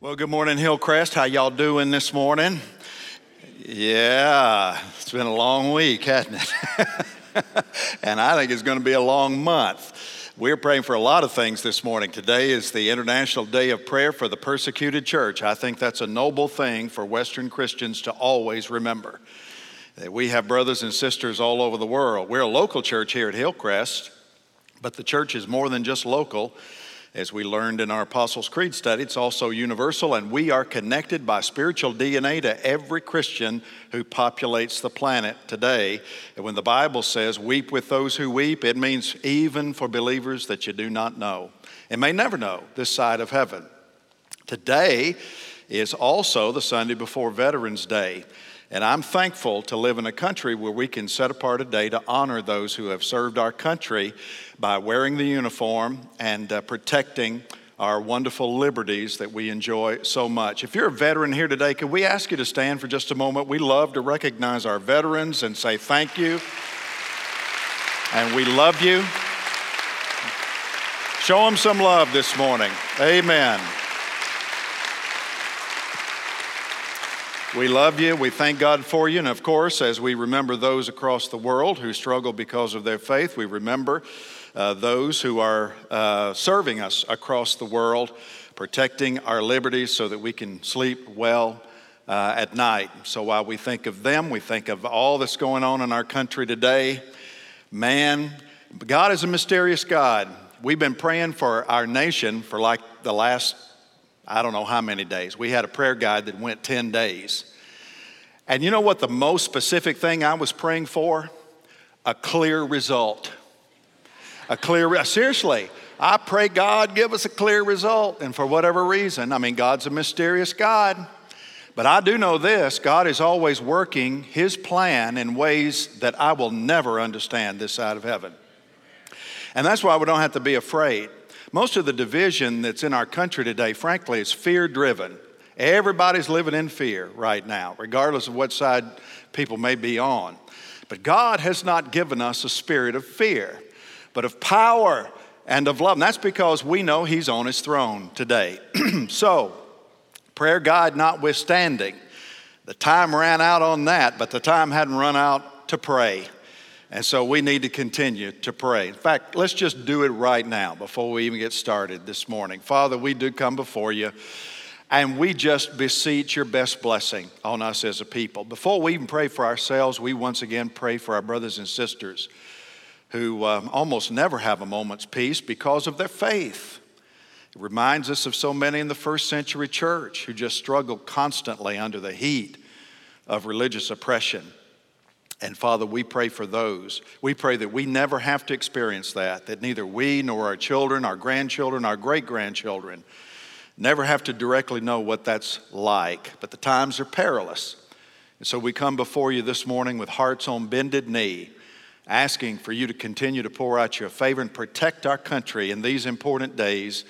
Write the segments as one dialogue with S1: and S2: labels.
S1: Well, good morning, Hillcrest. How y'all doing this morning? Yeah, it's been a long week, hasn't it? and I think it's going to be a long month. We're praying for a lot of things this morning. Today is the International Day of Prayer for the Persecuted Church. I think that's a noble thing for Western Christians to always remember. That we have brothers and sisters all over the world. We're a local church here at Hillcrest, but the church is more than just local. As we learned in our Apostles' Creed study, it's also universal, and we are connected by spiritual DNA to every Christian who populates the planet today. And when the Bible says, weep with those who weep, it means even for believers that you do not know and may never know this side of heaven. Today is also the Sunday before Veterans Day. And I'm thankful to live in a country where we can set apart a day to honor those who have served our country by wearing the uniform and uh, protecting our wonderful liberties that we enjoy so much. If you're a veteran here today, could we ask you to stand for just a moment? We love to recognize our veterans and say thank you. And we love you. Show them some love this morning. Amen. We love you. We thank God for you. And of course, as we remember those across the world who struggle because of their faith, we remember uh, those who are uh, serving us across the world, protecting our liberties so that we can sleep well uh, at night. So while we think of them, we think of all that's going on in our country today. Man, God is a mysterious God. We've been praying for our nation for like the last I don't know how many days. We had a prayer guide that went 10 days. And you know what the most specific thing I was praying for? A clear result. A clear, seriously, I pray God give us a clear result. And for whatever reason, I mean, God's a mysterious God. But I do know this God is always working His plan in ways that I will never understand this side of heaven. And that's why we don't have to be afraid. Most of the division that's in our country today, frankly, is fear driven. Everybody's living in fear right now, regardless of what side people may be on. But God has not given us a spirit of fear, but of power and of love. And that's because we know He's on His throne today. so, prayer guide notwithstanding, the time ran out on that, but the time hadn't run out to pray. And so we need to continue to pray. In fact, let's just do it right now before we even get started this morning. Father, we do come before you and we just beseech your best blessing on us as a people. Before we even pray for ourselves, we once again pray for our brothers and sisters who um, almost never have a moment's peace because of their faith. It reminds us of so many in the first century church who just struggled constantly under the heat of religious oppression. And Father, we pray for those. We pray that we never have to experience that, that neither we nor our children, our grandchildren, our great grandchildren never have to directly know what that's like. But the times are perilous. And so we come before you this morning with hearts on bended knee, asking for you to continue to pour out your favor and protect our country in these important days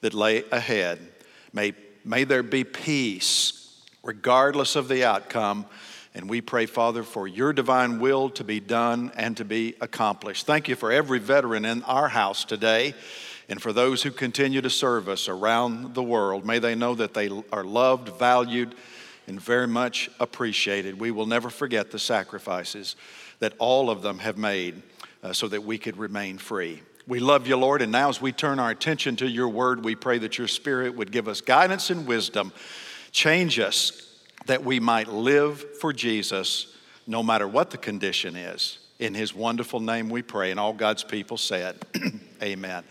S1: that lay ahead. May, may there be peace, regardless of the outcome and we pray, Father, for your divine will to be done and to be accomplished. Thank you for every veteran in our house today and for those who continue to serve us around the world. May they know that they are loved, valued, and very much appreciated. We will never forget the sacrifices that all of them have made uh, so that we could remain free. We love you, Lord, and now as we turn our attention to your word, we pray that your spirit would give us guidance and wisdom. Change us that we might live for Jesus no matter what the condition is. In his wonderful name we pray. And all God's people said, Amen.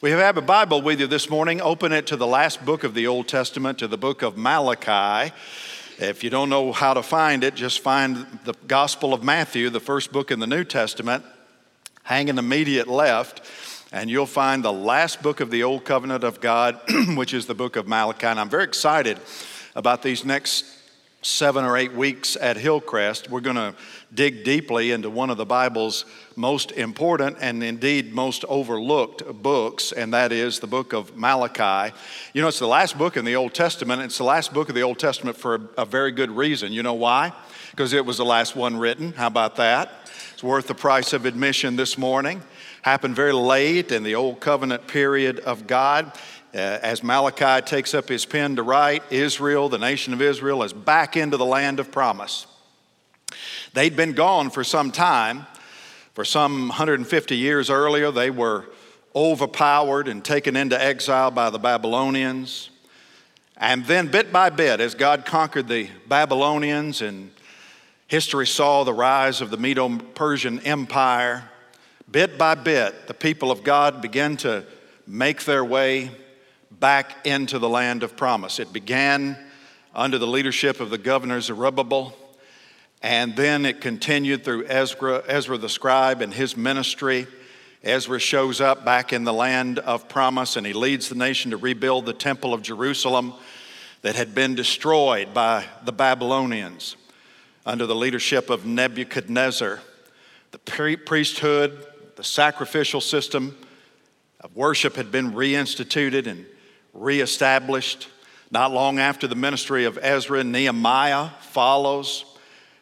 S1: We have a Bible with you this morning. Open it to the last book of the Old Testament, to the book of Malachi. If you don't know how to find it, just find the Gospel of Matthew, the first book in the New Testament, hang an immediate left, and you'll find the last book of the Old Covenant of God, which is the book of Malachi. And I'm very excited about these next seven or eight weeks at Hillcrest, we're going to dig deeply into one of the Bible's most important and indeed most overlooked books, and that is the book of Malachi. You know, it's the last book in the Old Testament. It's the last book of the Old Testament for a, a very good reason. You know why? Because it was the last one written. How about that? It's worth the price of admission this morning. Happened very late in the Old Covenant period of God. Uh, as Malachi takes up his pen to write, Israel, the nation of Israel, is back into the land of promise. They'd been gone for some time. For some 150 years earlier, they were overpowered and taken into exile by the Babylonians. And then, bit by bit, as God conquered the Babylonians and history saw the rise of the Medo Persian Empire, bit by bit, the people of God began to make their way back into the land of promise. It began under the leadership of the governor Zerubbabel, and then it continued through Ezra, Ezra the scribe and his ministry. Ezra shows up back in the land of promise and he leads the nation to rebuild the temple of Jerusalem that had been destroyed by the Babylonians under the leadership of Nebuchadnezzar. The priesthood, the sacrificial system of worship had been reinstituted and reestablished. Not long after the ministry of Ezra, Nehemiah follows,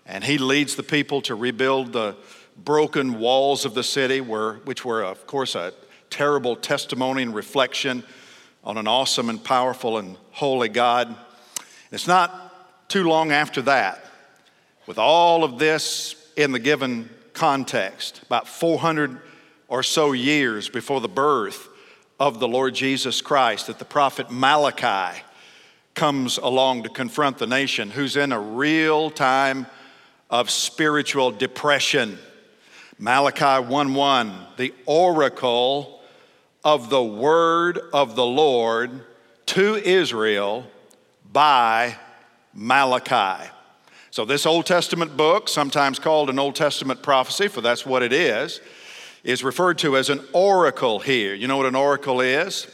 S1: and he leads the people to rebuild the broken walls of the city, were, which were, of course, a terrible testimony and reflection on an awesome and powerful and holy God. It's not too long after that, with all of this in the given context, about 400 or so years before the birth of the Lord Jesus Christ that the prophet Malachi comes along to confront the nation who's in a real time of spiritual depression. Malachi 1:1, the oracle of the word of the Lord to Israel by Malachi. So, this Old Testament book, sometimes called an Old Testament prophecy, for that's what it is, is referred to as an oracle here. You know what an oracle is?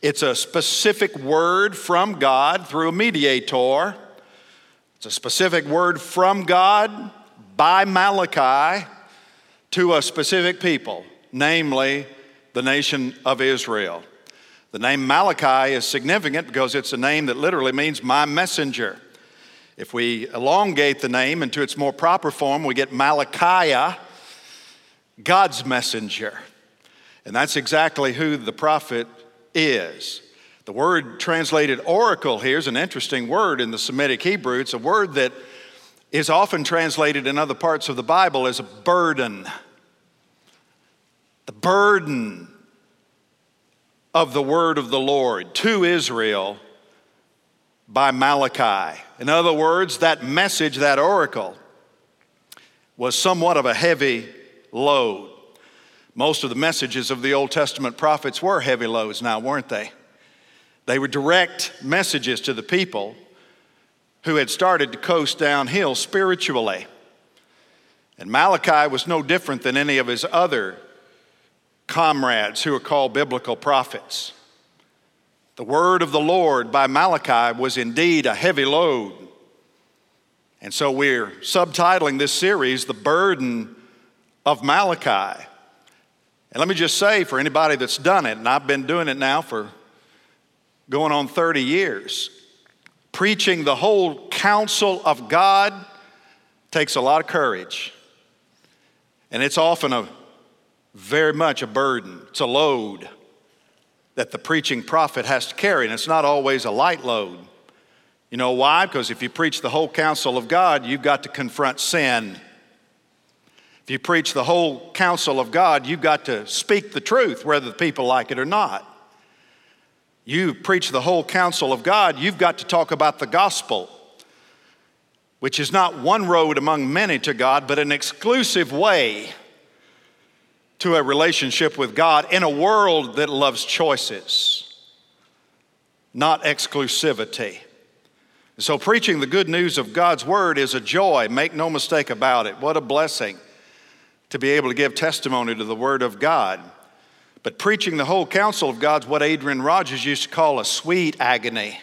S1: It's a specific word from God through a mediator. It's a specific word from God by Malachi to a specific people, namely the nation of Israel. The name Malachi is significant because it's a name that literally means my messenger. If we elongate the name into its more proper form, we get Malachiah, God's messenger. And that's exactly who the prophet is. The word translated oracle here is an interesting word in the Semitic Hebrew. It's a word that is often translated in other parts of the Bible as a burden. The burden of the word of the Lord to Israel by Malachi. In other words, that message, that oracle, was somewhat of a heavy load. Most of the messages of the Old Testament prophets were heavy loads now, weren't they? They were direct messages to the people who had started to coast downhill spiritually. And Malachi was no different than any of his other comrades who are called biblical prophets. The word of the Lord by Malachi was indeed a heavy load. And so we're subtitling this series, The Burden of Malachi. And let me just say for anybody that's done it, and I've been doing it now for going on 30 years, preaching the whole counsel of God takes a lot of courage. And it's often a very much a burden, it's a load that the preaching prophet has to carry, and it's not always a light load. You know why? Because if you preach the whole counsel of God, you've got to confront sin. You preach the whole counsel of God, you've got to speak the truth, whether the people like it or not. You preach the whole counsel of God, you've got to talk about the gospel, which is not one road among many to God, but an exclusive way to a relationship with God in a world that loves choices, not exclusivity. So, preaching the good news of God's word is a joy, make no mistake about it. What a blessing to be able to give testimony to the Word of God. But preaching the whole counsel of God's what Adrian Rogers used to call a sweet agony.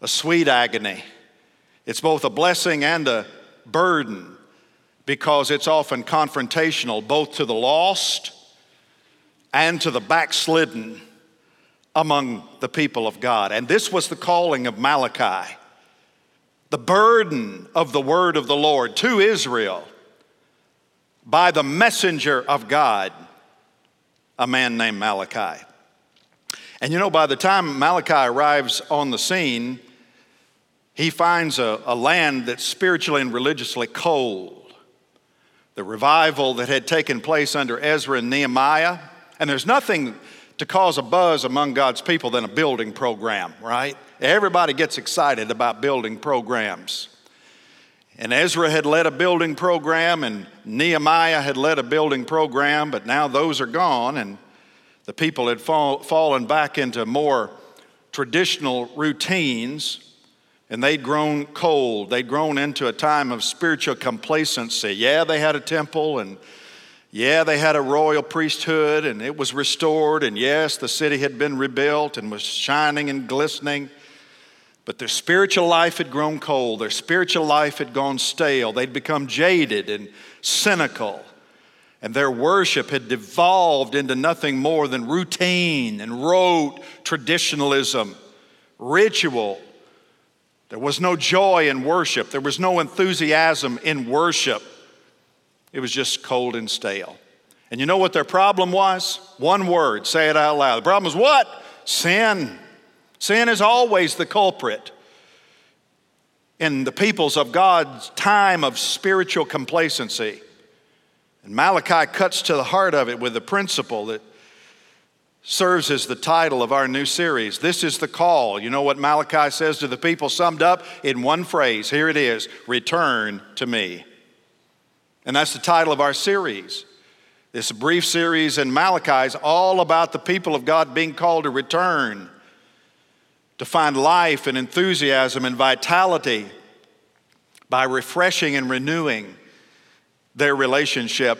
S1: A sweet agony. It's both a blessing and a burden because it's often confrontational both to the lost and to the backslidden among the people of God. And this was the calling of Malachi the burden of the word of the Lord to Israel by the messenger of God, a man named Malachi. And you know, by the time Malachi arrives on the scene, he finds a, a land that's spiritually and religiously cold. The revival that had taken place under Ezra and Nehemiah, and there's nothing to cause a buzz among God's people than a building program, right? Everybody gets excited about building programs. And Ezra had led a building program, and Nehemiah had led a building program, but now those are gone, and the people had fall, fallen back into more traditional routines, and they'd grown cold. They'd grown into a time of spiritual complacency. Yeah, they had a temple, and yeah, they had a royal priesthood, and it was restored, and yes, the city had been rebuilt and was shining and glistening. But their spiritual life had grown cold, their spiritual life had gone stale. They'd become jaded and cynical, and their worship had devolved into nothing more than routine and rote traditionalism, ritual. There was no joy in worship, there was no enthusiasm in worship. It was just cold and stale. And you know what their problem was? One word, say it out loud. The problem was what? Sin. Sin is always the culprit. In the peoples of God's time of spiritual complacency. And Malachi cuts to the heart of it with the principle that serves as the title of our new series. This is the call. You know what Malachi says to the people, summed up in one phrase. Here it is Return to me. And that's the title of our series. This brief series in Malachi is all about the people of God being called to return to find life and enthusiasm and vitality by refreshing and renewing their relationship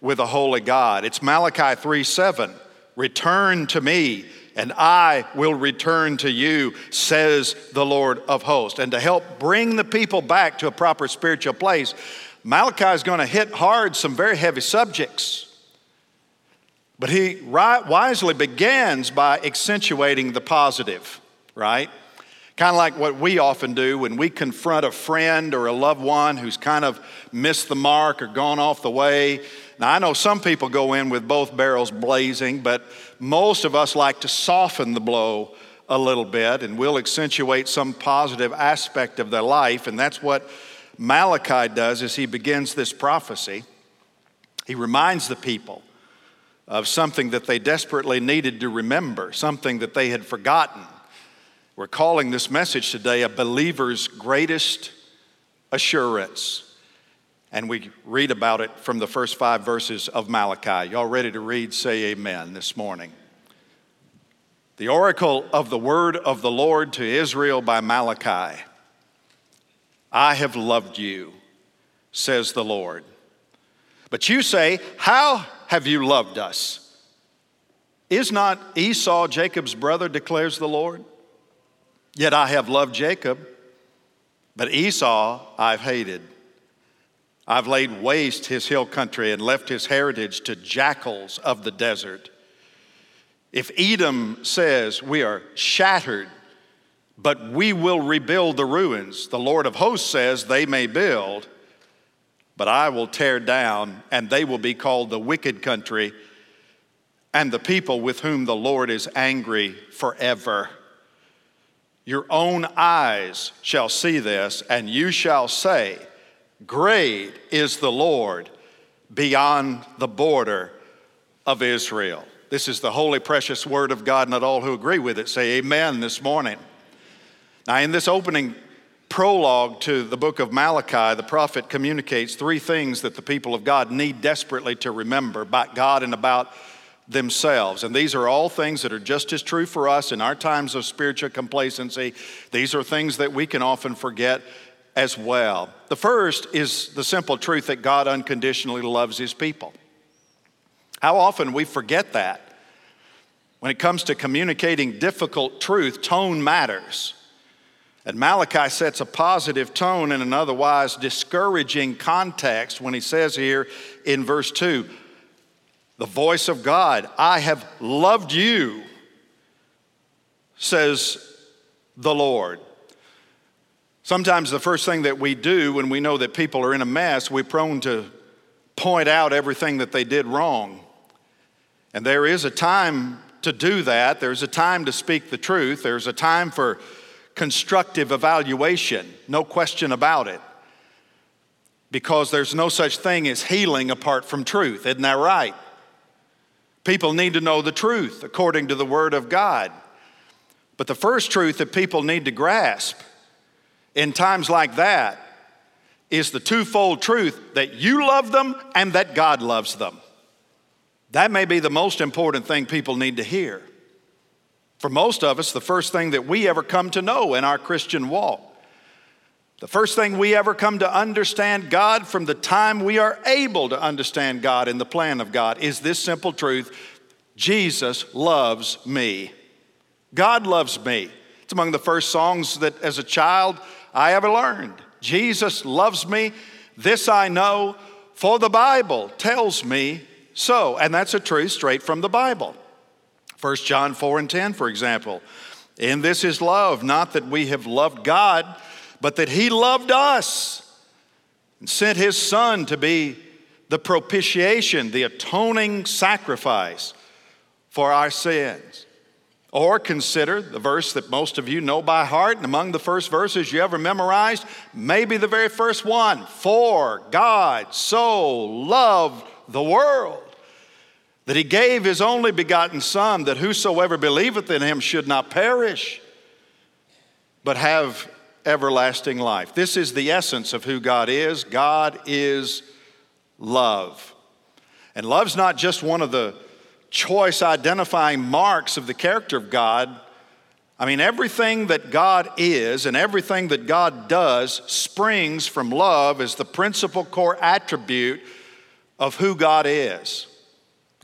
S1: with the holy God. It's Malachi 3 7. Return to me, and I will return to you, says the Lord of hosts. And to help bring the people back to a proper spiritual place, Malachi is going to hit hard some very heavy subjects. But he wisely begins by accentuating the positive right? Kind of like what we often do when we confront a friend or a loved one who's kind of missed the mark or gone off the way. Now, I know some people go in with both barrels blazing, but most of us like to soften the blow a little bit and we'll accentuate some positive aspect of their life. And that's what Malachi does as he begins this prophecy. He reminds the people of something that they desperately needed to remember, something that they had forgotten. We're calling this message today a believer's greatest assurance. And we read about it from the first five verses of Malachi. Y'all ready to read? Say amen this morning. The oracle of the word of the Lord to Israel by Malachi. I have loved you, says the Lord. But you say, How have you loved us? Is not Esau Jacob's brother, declares the Lord? Yet I have loved Jacob, but Esau I've hated. I've laid waste his hill country and left his heritage to jackals of the desert. If Edom says, We are shattered, but we will rebuild the ruins, the Lord of hosts says, They may build, but I will tear down, and they will be called the wicked country and the people with whom the Lord is angry forever. Your own eyes shall see this, and you shall say, Great is the Lord beyond the border of Israel. This is the holy, precious word of God, Not all who agree with it say amen this morning. Now, in this opening prologue to the book of Malachi, the prophet communicates three things that the people of God need desperately to remember about God and about themselves. And these are all things that are just as true for us in our times of spiritual complacency. These are things that we can often forget as well. The first is the simple truth that God unconditionally loves his people. How often we forget that. When it comes to communicating difficult truth, tone matters. And Malachi sets a positive tone in an otherwise discouraging context when he says here in verse 2 the voice of God. I have loved you, says the Lord. Sometimes the first thing that we do when we know that people are in a mess, we're prone to point out everything that they did wrong. And there is a time to do that. There's a time to speak the truth. There's a time for constructive evaluation, no question about it. Because there's no such thing as healing apart from truth. Isn't that right? People need to know the truth according to the Word of God. But the first truth that people need to grasp in times like that is the twofold truth that you love them and that God loves them. That may be the most important thing people need to hear. For most of us, the first thing that we ever come to know in our Christian walk, the first thing we ever come to understand God from the time we are able to understand God and the plan of God is this simple truth Jesus loves me. God loves me. It's among the first songs that as a child I ever learned. Jesus loves me. This I know, for the Bible tells me so. And that's a truth straight from the Bible. 1 John 4 and 10, for example. In this is love, not that we have loved God, but that He loved us and sent His Son to be the propitiation, the atoning sacrifice for our sins. Or consider the verse that most of you know by heart, and among the first verses you ever memorized, maybe the very first one For God so loved the world that he gave his only begotten Son, that whosoever believeth in him should not perish, but have everlasting life. This is the essence of who God is. God is love. And love's not just one of the choice identifying marks of the character of God. I mean, everything that God is and everything that God does springs from love as the principal core attribute of who God is.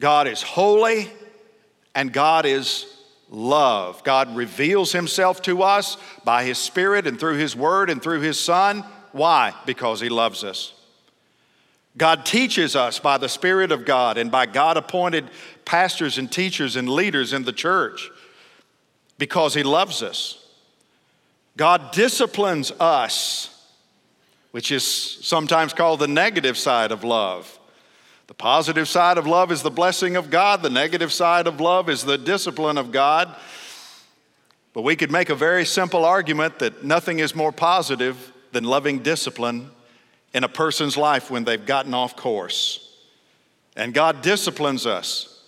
S1: God is holy and God is love. God reveals himself to us by his Spirit and through his Word and through his Son. Why? Because he loves us. God teaches us by the Spirit of God and by God appointed pastors and teachers and leaders in the church because He loves us. God disciplines us, which is sometimes called the negative side of love. The positive side of love is the blessing of God, the negative side of love is the discipline of God. But we could make a very simple argument that nothing is more positive than loving discipline in a person's life when they've gotten off course. And God disciplines us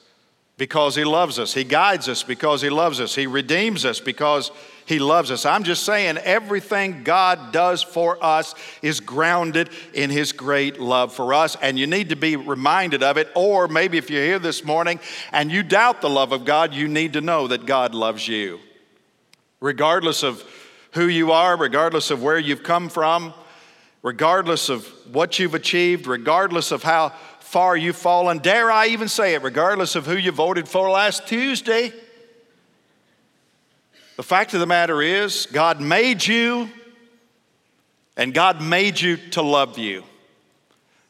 S1: because He loves us. He guides us because He loves us. He redeems us because He loves us. I'm just saying, everything God does for us is grounded in His great love for us, and you need to be reminded of it. Or maybe if you're here this morning and you doubt the love of God, you need to know that God loves you. Regardless of who you are, regardless of where you've come from, regardless of what you've achieved, regardless of how far you've fallen, dare I even say it, regardless of who you voted for last Tuesday. The fact of the matter is, God made you, and God made you to love you.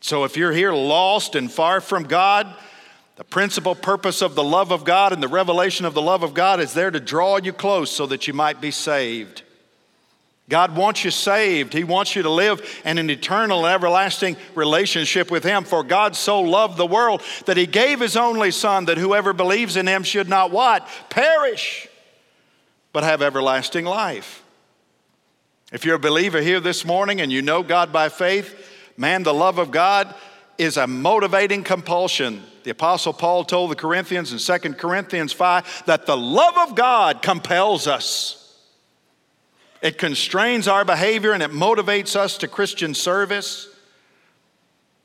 S1: So if you're here lost and far from God, the principal purpose of the love of God and the revelation of the love of God is there to draw you close so that you might be saved. God wants you saved. He wants you to live in an eternal and everlasting relationship with Him. For God so loved the world that He gave His only Son, that whoever believes in Him should not what? Perish, but have everlasting life. If you're a believer here this morning and you know God by faith, man, the love of God is a motivating compulsion. The Apostle Paul told the Corinthians in 2 Corinthians 5 that the love of God compels us. It constrains our behavior and it motivates us to Christian service.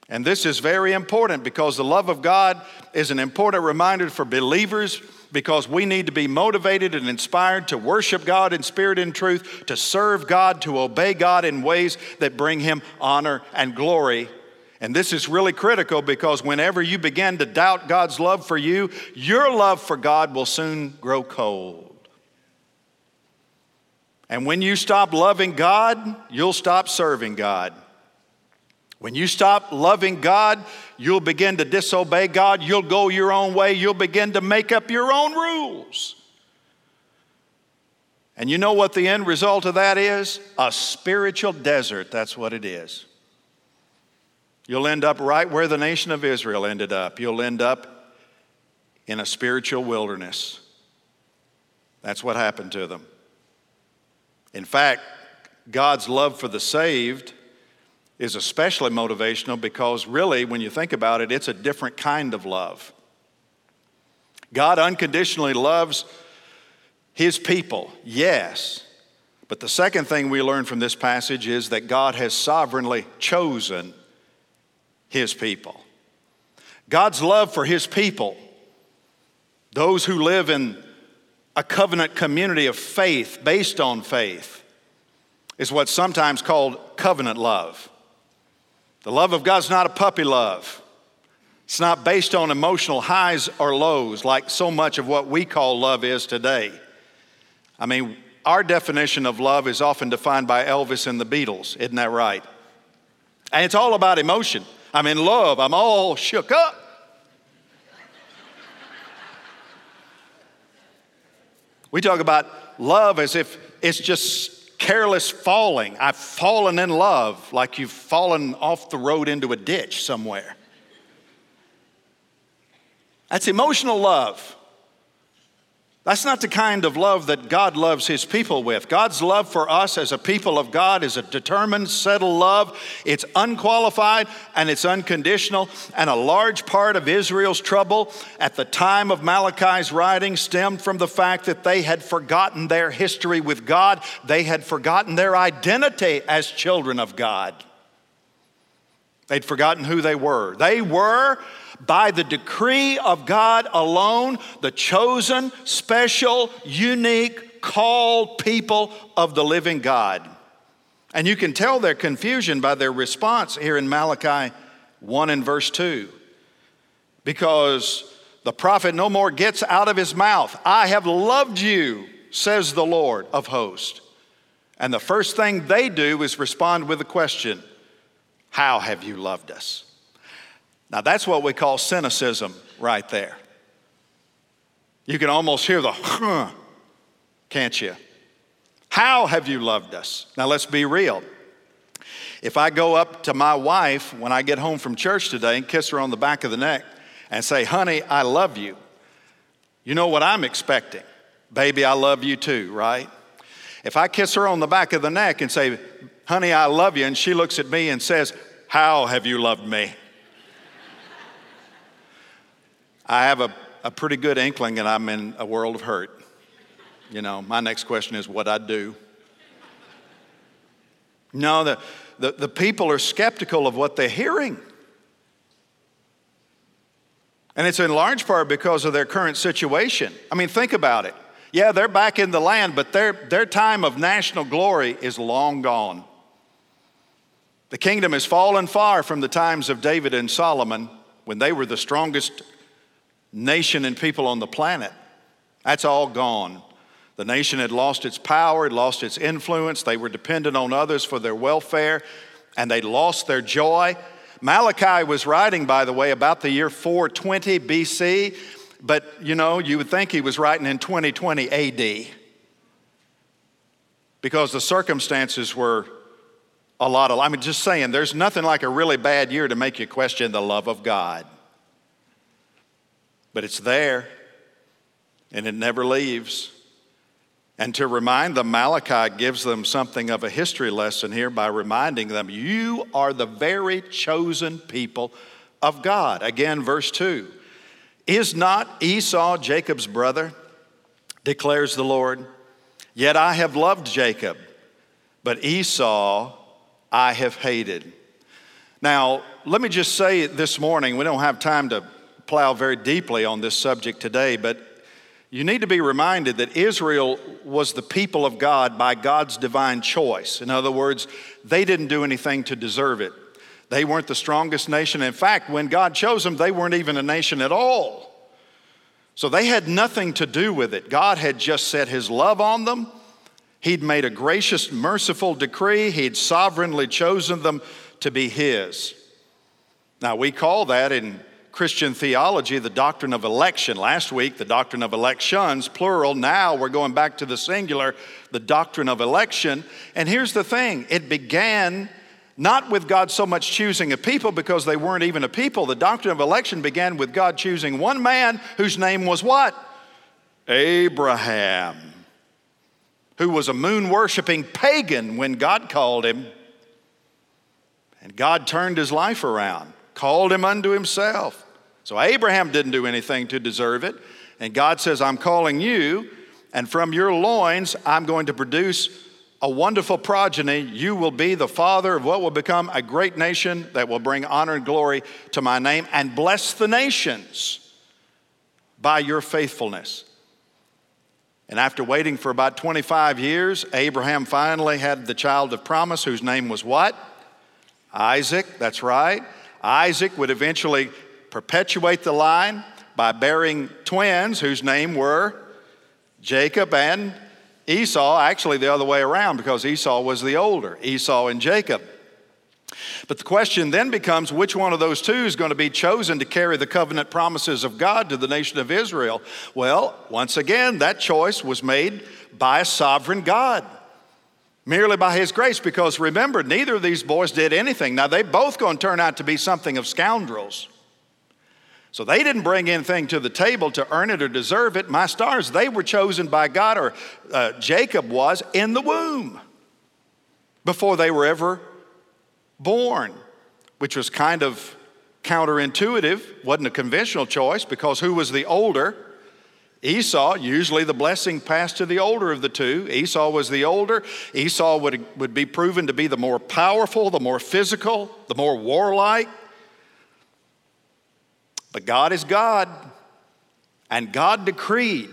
S1: And this is very important because the love of God is an important reminder for believers because we need to be motivated and inspired to worship God in spirit and truth, to serve God, to obey God in ways that bring Him honor and glory. And this is really critical because whenever you begin to doubt God's love for you, your love for God will soon grow cold. And when you stop loving God, you'll stop serving God. When you stop loving God, you'll begin to disobey God. You'll go your own way. You'll begin to make up your own rules. And you know what the end result of that is? A spiritual desert. That's what it is. You'll end up right where the nation of Israel ended up. You'll end up in a spiritual wilderness. That's what happened to them. In fact, God's love for the saved is especially motivational because, really, when you think about it, it's a different kind of love. God unconditionally loves his people, yes. But the second thing we learn from this passage is that God has sovereignly chosen his people. God's love for his people, those who live in a covenant community of faith based on faith, is what's sometimes called covenant love. The love of God's not a puppy love. It's not based on emotional highs or lows like so much of what we call love is today. I mean, our definition of love is often defined by Elvis and the Beatles, isn't that right? And it's all about emotion. I'm in love, I'm all shook up. We talk about love as if it's just careless falling. I've fallen in love, like you've fallen off the road into a ditch somewhere. That's emotional love. That's not the kind of love that God loves his people with. God's love for us as a people of God is a determined, settled love. It's unqualified and it's unconditional. And a large part of Israel's trouble at the time of Malachi's writing stemmed from the fact that they had forgotten their history with God, they had forgotten their identity as children of God. They'd forgotten who they were. They were by the decree of God alone, the chosen, special, unique, called people of the living God. And you can tell their confusion by their response here in Malachi 1 and verse 2. Because the prophet no more gets out of his mouth, I have loved you, says the Lord of hosts. And the first thing they do is respond with a question How have you loved us? Now, that's what we call cynicism right there. You can almost hear the huh, can't you? How have you loved us? Now, let's be real. If I go up to my wife when I get home from church today and kiss her on the back of the neck and say, honey, I love you, you know what I'm expecting. Baby, I love you too, right? If I kiss her on the back of the neck and say, honey, I love you, and she looks at me and says, How have you loved me? I have a, a pretty good inkling that I'm in a world of hurt. You know, my next question is what I do. No, the, the, the people are skeptical of what they're hearing. And it's in large part because of their current situation. I mean, think about it. Yeah, they're back in the land, but their, their time of national glory is long gone. The kingdom has fallen far from the times of David and Solomon when they were the strongest nation and people on the planet. That's all gone. The nation had lost its power, lost its influence. They were dependent on others for their welfare, and they lost their joy. Malachi was writing, by the way, about the year 420 BC, but you know, you would think he was writing in 2020 AD because the circumstances were a lot of, I mean, just saying, there's nothing like a really bad year to make you question the love of God but it's there and it never leaves. And to remind them, Malachi gives them something of a history lesson here by reminding them, You are the very chosen people of God. Again, verse 2 Is not Esau Jacob's brother? declares the Lord. Yet I have loved Jacob, but Esau I have hated. Now, let me just say this morning, we don't have time to plow very deeply on this subject today, but you need to be reminded that Israel was the people of God by God's divine choice. In other words, they didn't do anything to deserve it. They weren't the strongest nation. In fact, when God chose them, they weren't even a nation at all. So they had nothing to do with it. God had just set his love on them. He'd made a gracious, merciful decree. He'd sovereignly chosen them to be his. Now, we call that in Christian theology, the doctrine of election. Last week, the doctrine of elections, plural. Now we're going back to the singular, the doctrine of election. And here's the thing it began not with God so much choosing a people because they weren't even a people. The doctrine of election began with God choosing one man whose name was what? Abraham. who was a moon worshiping pagan when God called him. And God turned his life around, called him unto himself. So Abraham didn't do anything to deserve it. And God says, I'm calling you, and from your loins, I'm going to produce a wonderful progeny. You will be the father of what will become a great nation that will bring honor and glory to my name and bless the nations by your faithfulness. And after waiting for about 25 years, Abraham finally had the child of promise whose name was what? Isaac, that's right. Isaac would eventually perpetuate the line by bearing twins whose name were Jacob and Esau, actually the other way around because Esau was the older, Esau and Jacob. But the question then becomes which one of those two is going to be chosen to carry the covenant promises of God to the nation of Israel? Well, once again, that choice was made by a sovereign God, merely by His grace, because remember, neither of these boys did anything. Now, they both going to turn out to be something of scoundrels. So they didn't bring anything to the table to earn it or deserve it. My stars, they were chosen by God, or uh, Jacob was, in the womb before they were ever born, which was kind of counterintuitive, wasn't a conventional choice because who was the older? Esau, usually the blessing passed to the older of the two. Esau was the older. Esau would, would be proven to be the more powerful, the more physical, the more warlike. But God is God, and God decreed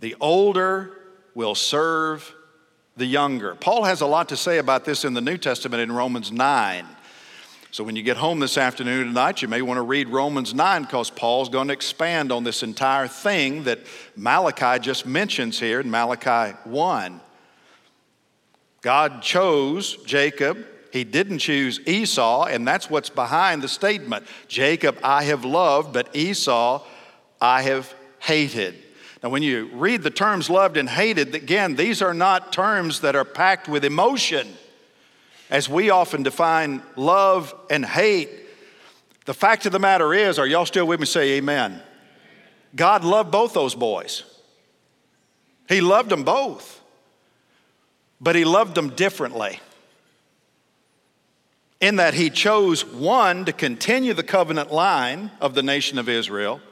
S1: the older will serve the younger. Paul has a lot to say about this in the New Testament in Romans 9. So when you get home this afternoon tonight, you may want to read Romans 9 because Paul's going to expand on this entire thing that Malachi just mentions here in Malachi 1. God chose Jacob. He didn't choose Esau, and that's what's behind the statement Jacob I have loved, but Esau I have hated. Now, when you read the terms loved and hated, again, these are not terms that are packed with emotion, as we often define love and hate. The fact of the matter is, are y'all still with me? Say amen. God loved both those boys. He loved them both, but He loved them differently. In that He chose one to continue the covenant line of the nation of Israel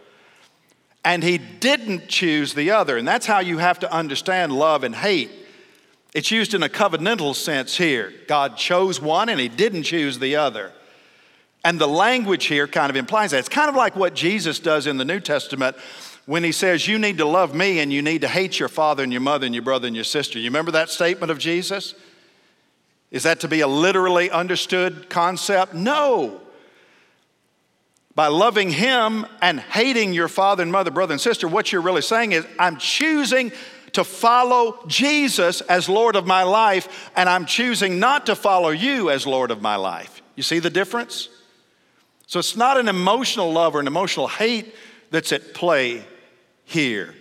S1: and he didn't choose the other. And that's how you have to understand love and hate. It's used in a covenantal sense here. God chose one and he didn't choose the other. And the language here kind of implies that. It's kind of like what Jesus does in the New Testament when he says, You need to love me and you need to hate your father and your mother and your brother and your sister. You remember that statement of Jesus? Is that to be a literally understood concept? No by loving him and hating your father and mother, brother and sister, what you're really saying is, I'm choosing to follow Jesus as Lord of my life, and I'm choosing not to follow you as Lord of my life. You see the difference? So it's not an emotional love or an emotional hate that's at play here.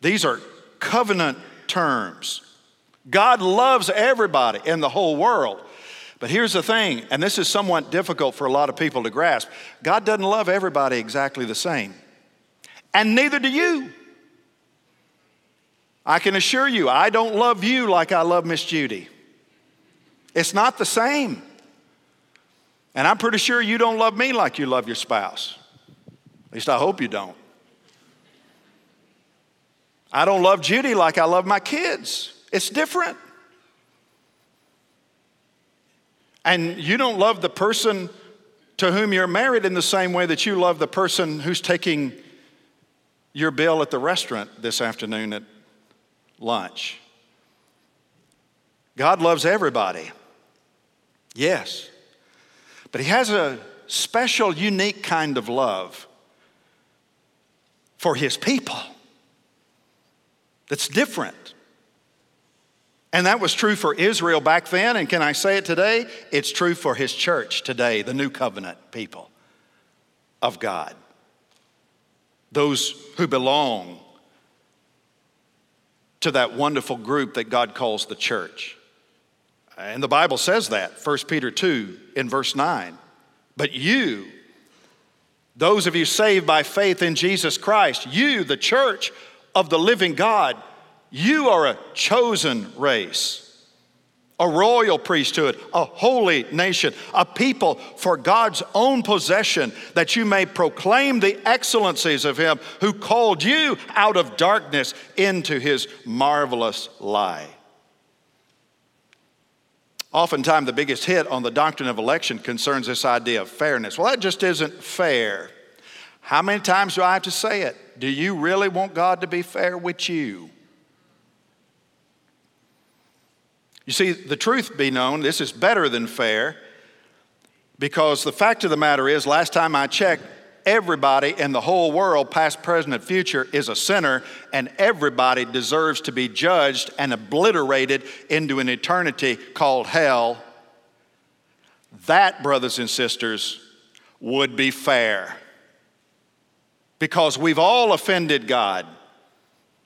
S1: These are covenant terms. God loves everybody in the whole world. But here's the thing, and this is somewhat difficult for a lot of people to grasp God doesn't love everybody exactly the same, and neither do you. I can assure you, I don't love you like I love Miss Judy. It's not the same. And I'm pretty sure you don't love me like you love your spouse. At least I hope you don't. I don't love Judy like I love my kids. It's different. And you don't love the person to whom you're married in the same way that you love the person who's taking your bill at the restaurant this afternoon at lunch. God loves everybody. Yes. But He has a special, unique kind of love for His people that's different. And that was true for Israel back then, and can I say it today? It's true for his church today, the new covenant people of God. Those who belong to that wonderful group that God calls the church. And the Bible says that, 1 Peter 2 in verse 9. But you, those of you saved by faith in Jesus Christ, you, the church of the living God, You are a chosen race a royal priesthood, a holy nation, a people for God's own possession, that you may proclaim the excellencies of Him who called you out of darkness into His marvelous light. Oftentimes, the biggest hit on the doctrine of election concerns this idea of fairness. Well, that just isn't fair. How many times do I have to say it? Do you really want God to be fair with you? You see, the truth be known, this is better than fair because the fact of the matter is, last time I checked, everybody in the whole world, past, present, and future, is a sinner, and everybody deserves to be judged and obliterated into an eternity called hell. That, brothers and sisters, would be fair because we've all offended God.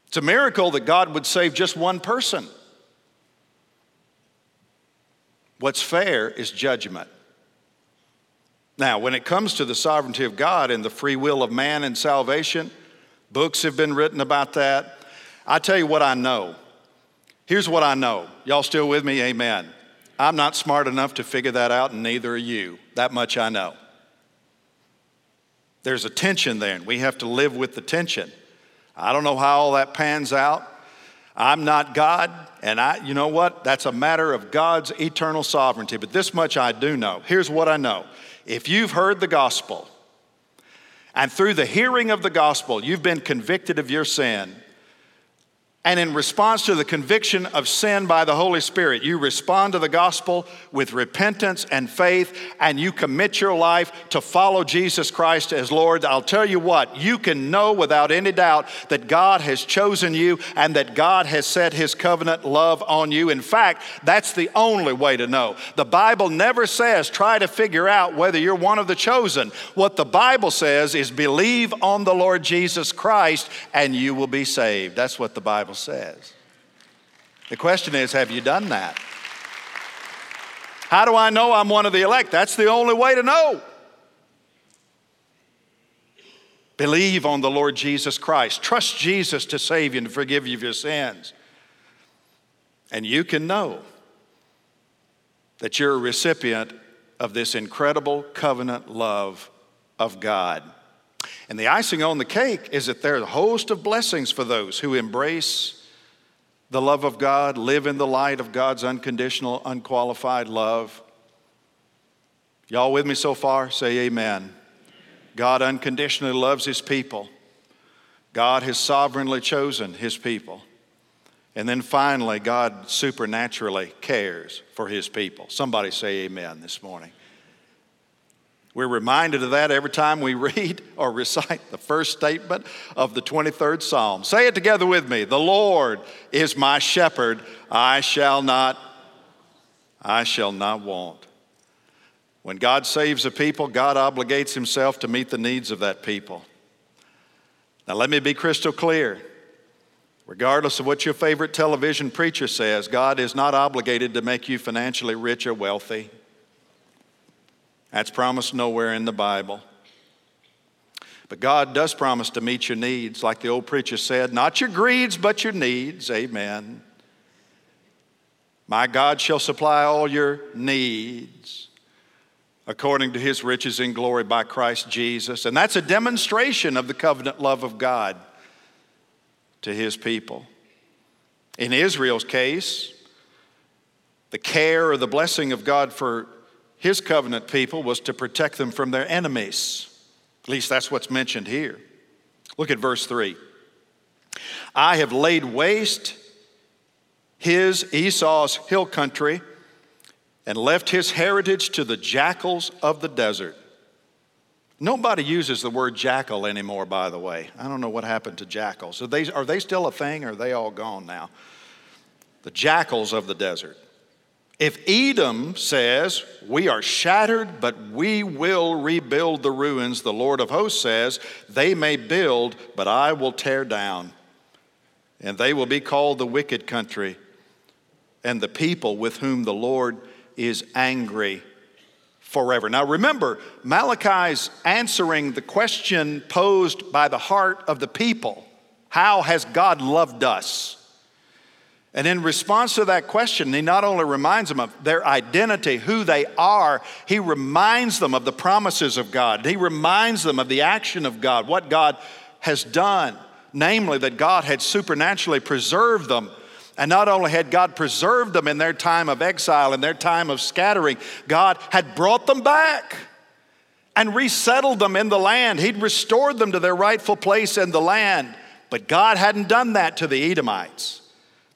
S1: It's a miracle that God would save just one person. What's fair is judgment. Now, when it comes to the sovereignty of God and the free will of man and salvation, books have been written about that. I tell you what I know. Here's what I know. Y'all still with me? Amen. I'm not smart enough to figure that out, and neither are you. That much I know. There's a tension there, and we have to live with the tension. I don't know how all that pans out. I'm not God, and I, you know what? That's a matter of God's eternal sovereignty. But this much I do know. Here's what I know if you've heard the gospel, and through the hearing of the gospel, you've been convicted of your sin, and in response to the conviction of sin by the Holy Spirit, you respond to the gospel with repentance and faith, and you commit your life to follow Jesus Christ as Lord. I'll tell you what, you can know without any doubt that God has chosen you and that God has set his covenant love on you. In fact, that's the only way to know. The Bible never says try to figure out whether you're one of the chosen. What the Bible says is believe on the Lord Jesus Christ and you will be saved. That's what the Bible Bible says. The question is have you done that? How do I know I'm one of the elect? That's the only way to know. Believe on the Lord Jesus Christ. Trust Jesus to save you and forgive you of your sins. And you can know that you're a recipient of this incredible covenant love of God. And the icing on the cake is that there's a host of blessings for those who embrace the love of God, live in the light of God's unconditional, unqualified love. Y'all with me so far? Say amen. God unconditionally loves his people. God has sovereignly chosen his people. And then finally, God supernaturally cares for his people. Somebody say amen this morning. We're reminded of that every time we read or recite the first statement of the 23rd Psalm. Say it together with me. The Lord is my shepherd, I shall not I shall not want. When God saves a people, God obligates himself to meet the needs of that people. Now let me be crystal clear. Regardless of what your favorite television preacher says, God is not obligated to make you financially rich or wealthy. That's promised nowhere in the Bible. But God does promise to meet your needs, like the old preacher said, not your greeds, but your needs. Amen. My God shall supply all your needs according to his riches in glory by Christ Jesus. And that's a demonstration of the covenant love of God to his people. In Israel's case, the care or the blessing of God for his covenant people was to protect them from their enemies. At least that's what's mentioned here. Look at verse 3. I have laid waste his, Esau's hill country, and left his heritage to the jackals of the desert. Nobody uses the word jackal anymore, by the way. I don't know what happened to jackals. Are they, are they still a thing or are they all gone now? The jackals of the desert. If Edom says, We are shattered, but we will rebuild the ruins, the Lord of hosts says, They may build, but I will tear down. And they will be called the wicked country and the people with whom the Lord is angry forever. Now remember, Malachi's answering the question posed by the heart of the people How has God loved us? And in response to that question, he not only reminds them of their identity, who they are, he reminds them of the promises of God. He reminds them of the action of God, what God has done, namely that God had supernaturally preserved them. And not only had God preserved them in their time of exile, in their time of scattering, God had brought them back and resettled them in the land. He'd restored them to their rightful place in the land. But God hadn't done that to the Edomites.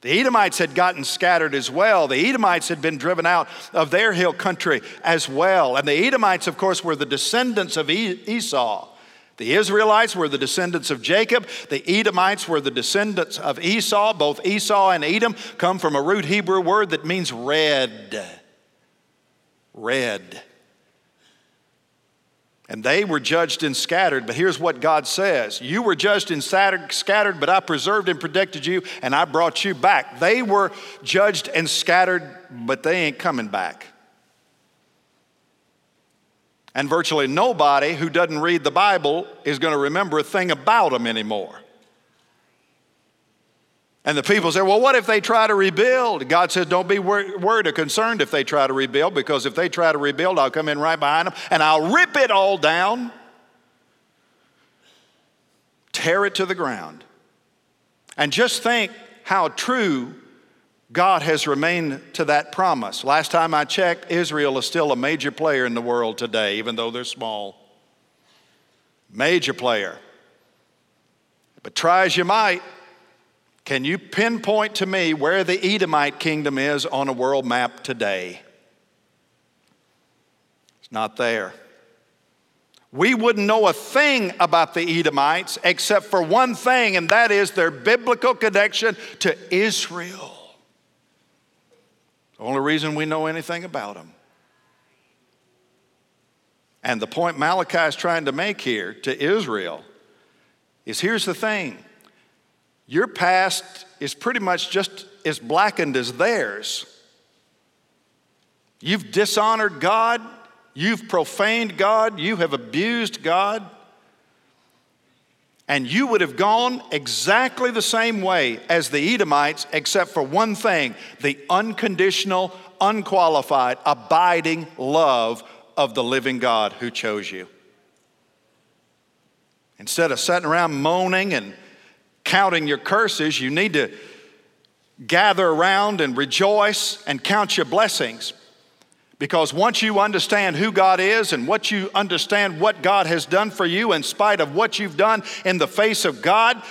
S1: The Edomites had gotten scattered as well. The Edomites had been driven out of their hill country as well. And the Edomites, of course, were the descendants of Esau. The Israelites were the descendants of Jacob. The Edomites were the descendants of Esau. Both Esau and Edom come from a root Hebrew word that means red. Red. And they were judged and scattered, but here's what God says You were judged and scattered, but I preserved and protected you, and I brought you back. They were judged and scattered, but they ain't coming back. And virtually nobody who doesn't read the Bible is going to remember a thing about them anymore. And the people say, well, what if they try to rebuild? God says, don't be worried or concerned if they try to rebuild, because if they try to rebuild, I'll come in right behind them and I'll rip it all down, tear it to the ground. And just think how true God has remained to that promise. Last time I checked, Israel is still a major player in the world today, even though they're small. Major player. But try as you might, can you pinpoint to me where the Edomite kingdom is on a world map today? It's not there. We wouldn't know a thing about the Edomites except for one thing, and that is their biblical connection to Israel. The only reason we know anything about them. And the point Malachi is trying to make here to Israel is here's the thing your past is pretty much just as blackened as theirs. You've dishonored God, you've profaned God, you have abused God. And you would have gone exactly the same way as the Edomites, except for one thing the unconditional, unqualified, abiding love of the living God who chose you. Instead of sitting around moaning and counting your curses, you need to gather around and rejoice and count your blessings. Because once you understand who God is and what you understand what God has done for you, in spite of what you've done in the face of God,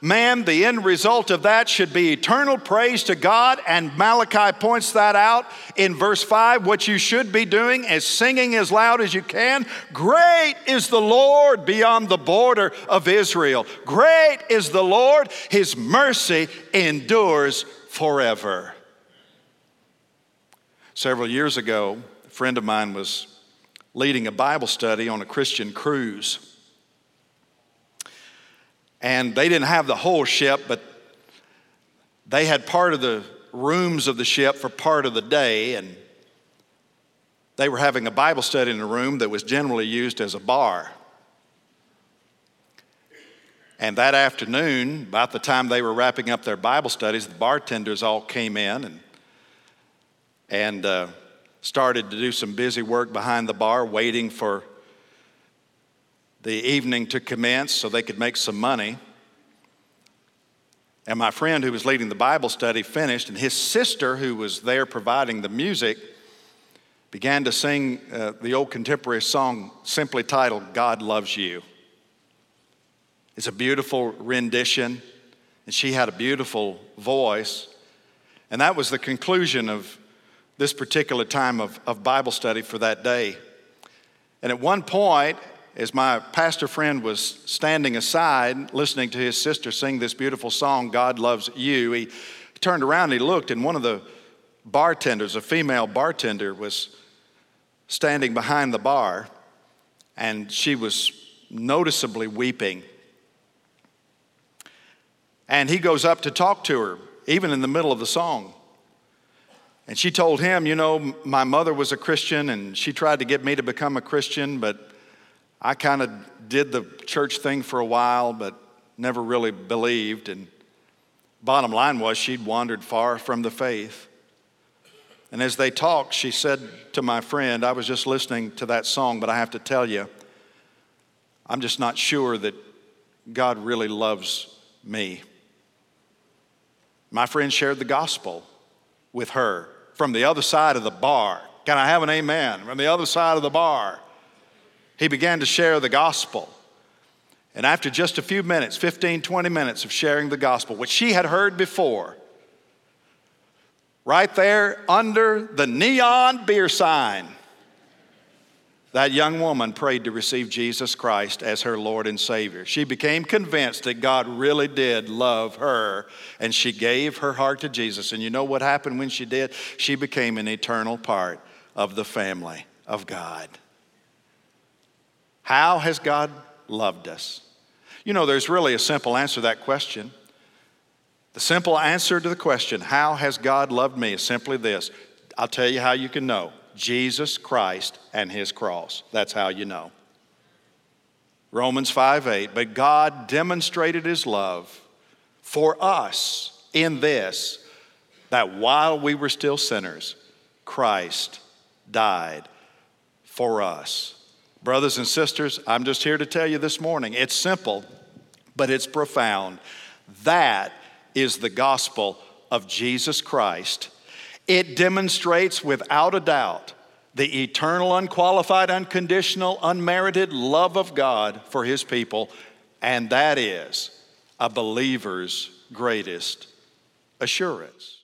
S1: Man, the end result of that should be eternal praise to God, and Malachi points that out in verse 5. What you should be doing is singing as loud as you can. Great is the Lord beyond the border of Israel. Great is the Lord, His mercy endures forever. Several years ago, a friend of mine was leading a Bible study on a Christian cruise. And they didn't have the whole ship, but they had part of the rooms of the ship for part of the day. And they were having a Bible study in a room that was generally used as a bar. And that afternoon, about the time they were wrapping up their Bible studies, the bartenders all came in and, and uh, started to do some busy work behind the bar, waiting for the evening to commence so they could make some money. And my friend who was leading the Bible study finished, and his sister, who was there providing the music, began to sing uh, the old contemporary song simply titled God Loves You. It's a beautiful rendition, and she had a beautiful voice. And that was the conclusion of this particular time of, of Bible study for that day. And at one point, as my pastor friend was standing aside listening to his sister sing this beautiful song, God Loves You, he turned around and he looked, and one of the bartenders, a female bartender, was standing behind the bar, and she was noticeably weeping. And he goes up to talk to her, even in the middle of the song. And she told him, You know, my mother was a Christian, and she tried to get me to become a Christian, but I kind of did the church thing for a while, but never really believed. And Bottom line was she'd wandered far from the faith. And as they talked, she said to my friend, I was just listening to that song, but I have to tell you, I'm just not sure that God really loves me. My friend shared the gospel with her from the other side of the bar. Can I have an amen? From the other side of the bar. He began to share the gospel. And after just a few minutes, 15, 20 minutes of sharing the gospel, which she had heard before, right there under the neon beer sign, that young woman prayed to receive Jesus Christ as her Lord and Savior. She became convinced that God really did love her, and she gave her heart to Jesus. And you know what happened when she did? She became an eternal part of the family of God. How has God loved us? You know, there's really a simple answer to that question. The simple answer to the question, How has God loved me? is simply this. I'll tell you how you can know Jesus Christ and his cross. That's how you know. Romans 5 8. But God demonstrated his love for us in this, that while we were still sinners, Christ died for us. Brothers and sisters, I'm just here to tell you this morning it's simple, but it's profound. That is the gospel of Jesus Christ. It demonstrates without a doubt the eternal, unqualified, unconditional, unmerited love of God for his people, and that is a believer's greatest assurance.